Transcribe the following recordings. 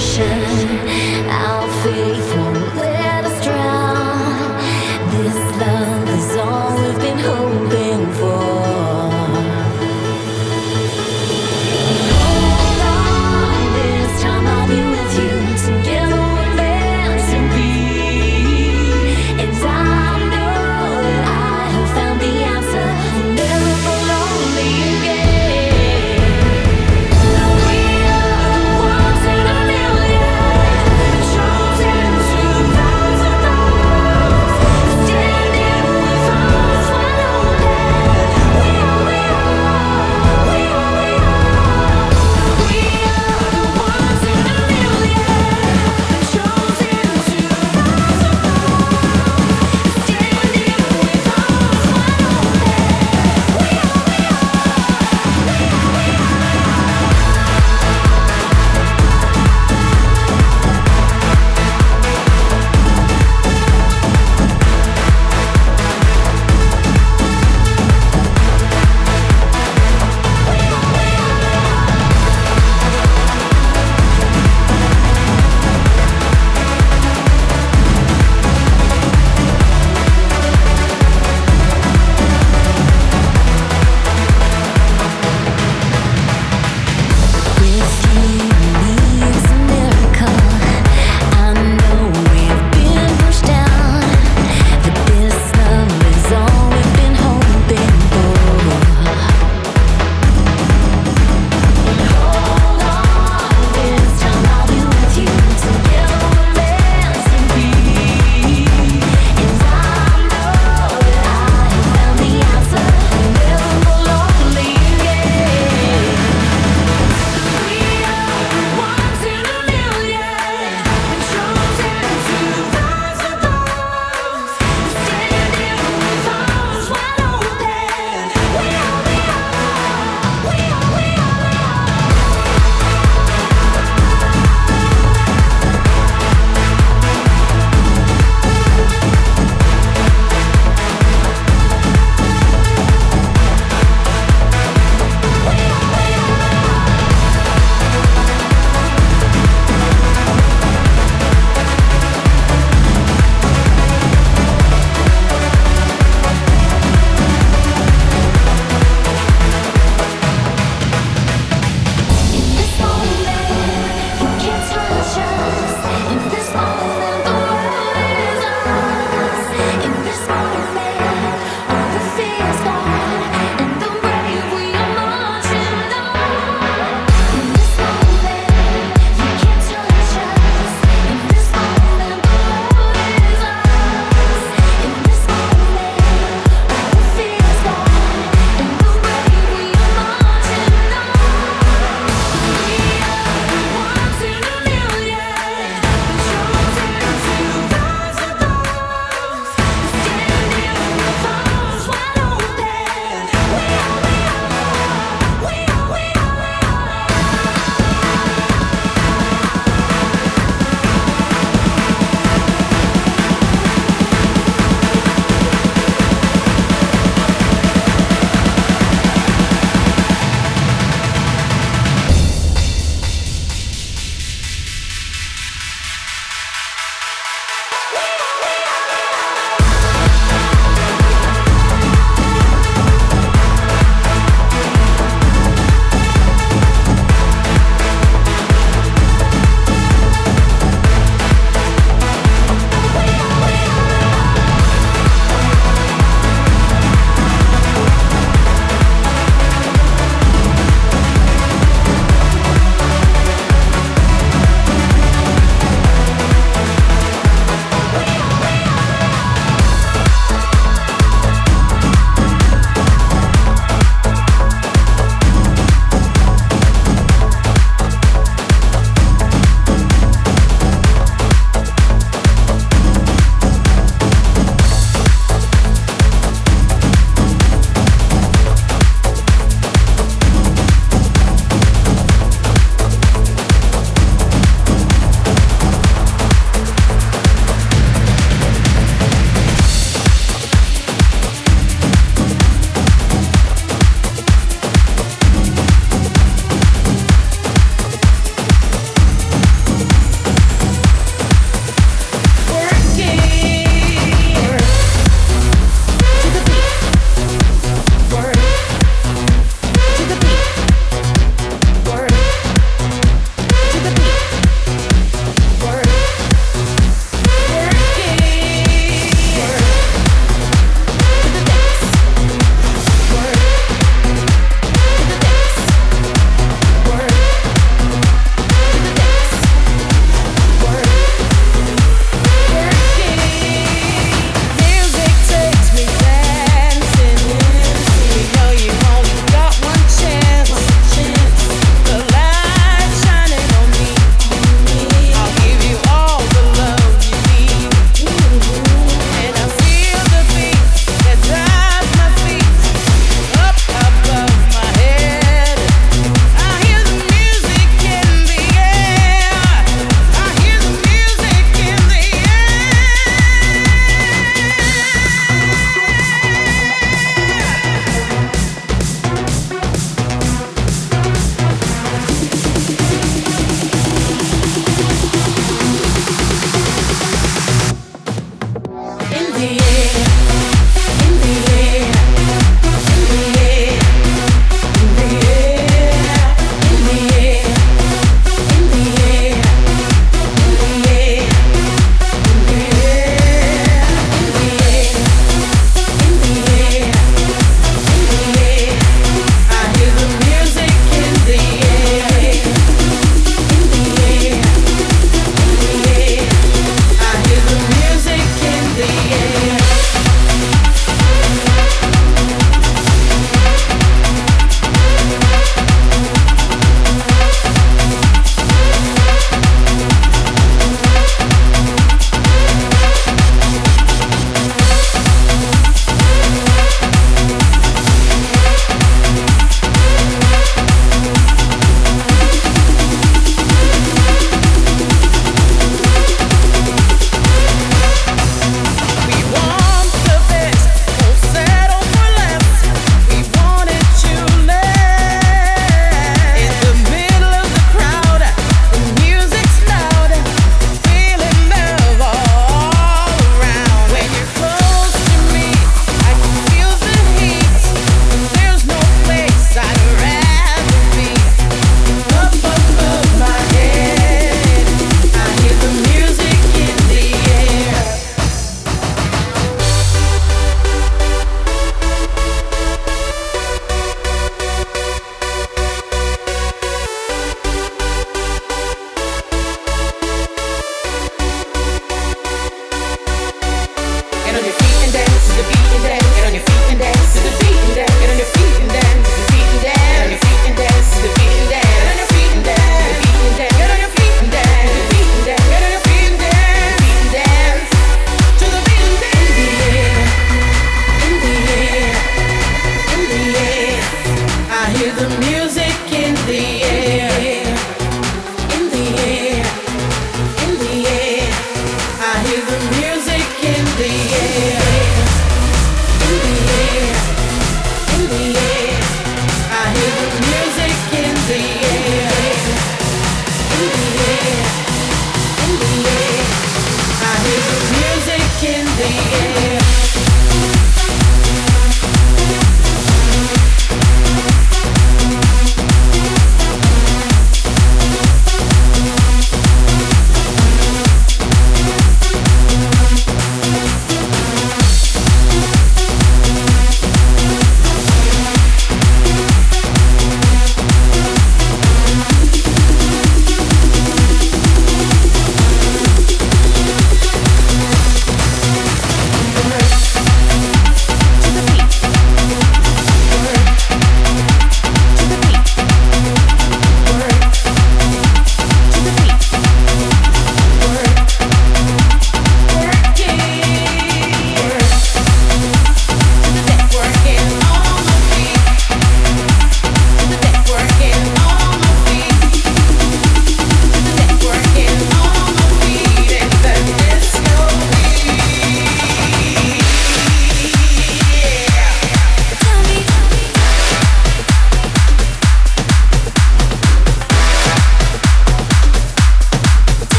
Thank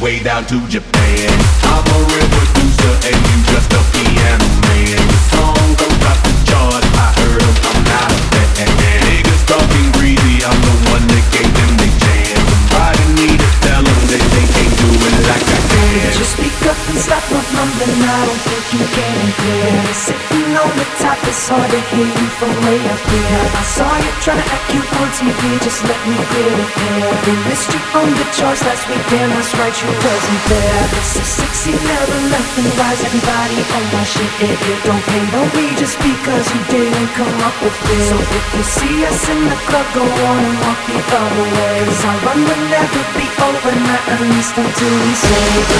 way down to Japan. I'm a real producer and you just a piano man. Song goes off the chart, I heard em, I'm not a fan. Niggas talking greedy, I'm the one that gave them the chance. Somebody need to tell them that they can't do it like Baby, just speak up and stop my mumbling. I don't think you can clear. Sitting on the top, it's hard to hear you from way up here. I saw you trying to act cute on TV. Just let me clear the air. We missed you on the charts last weekend. That's right, you wasn't there. This is sexy, never nothing. Why's everybody on my shit? It, it don't pay no wages because you didn't come up with this. So if you see us in the club, go on and walk the other way. Cause our run will never be overnight, at least until we say.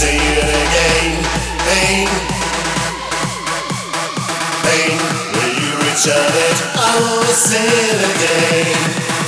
say it again. Pain, pain, will you return it? I will say it again.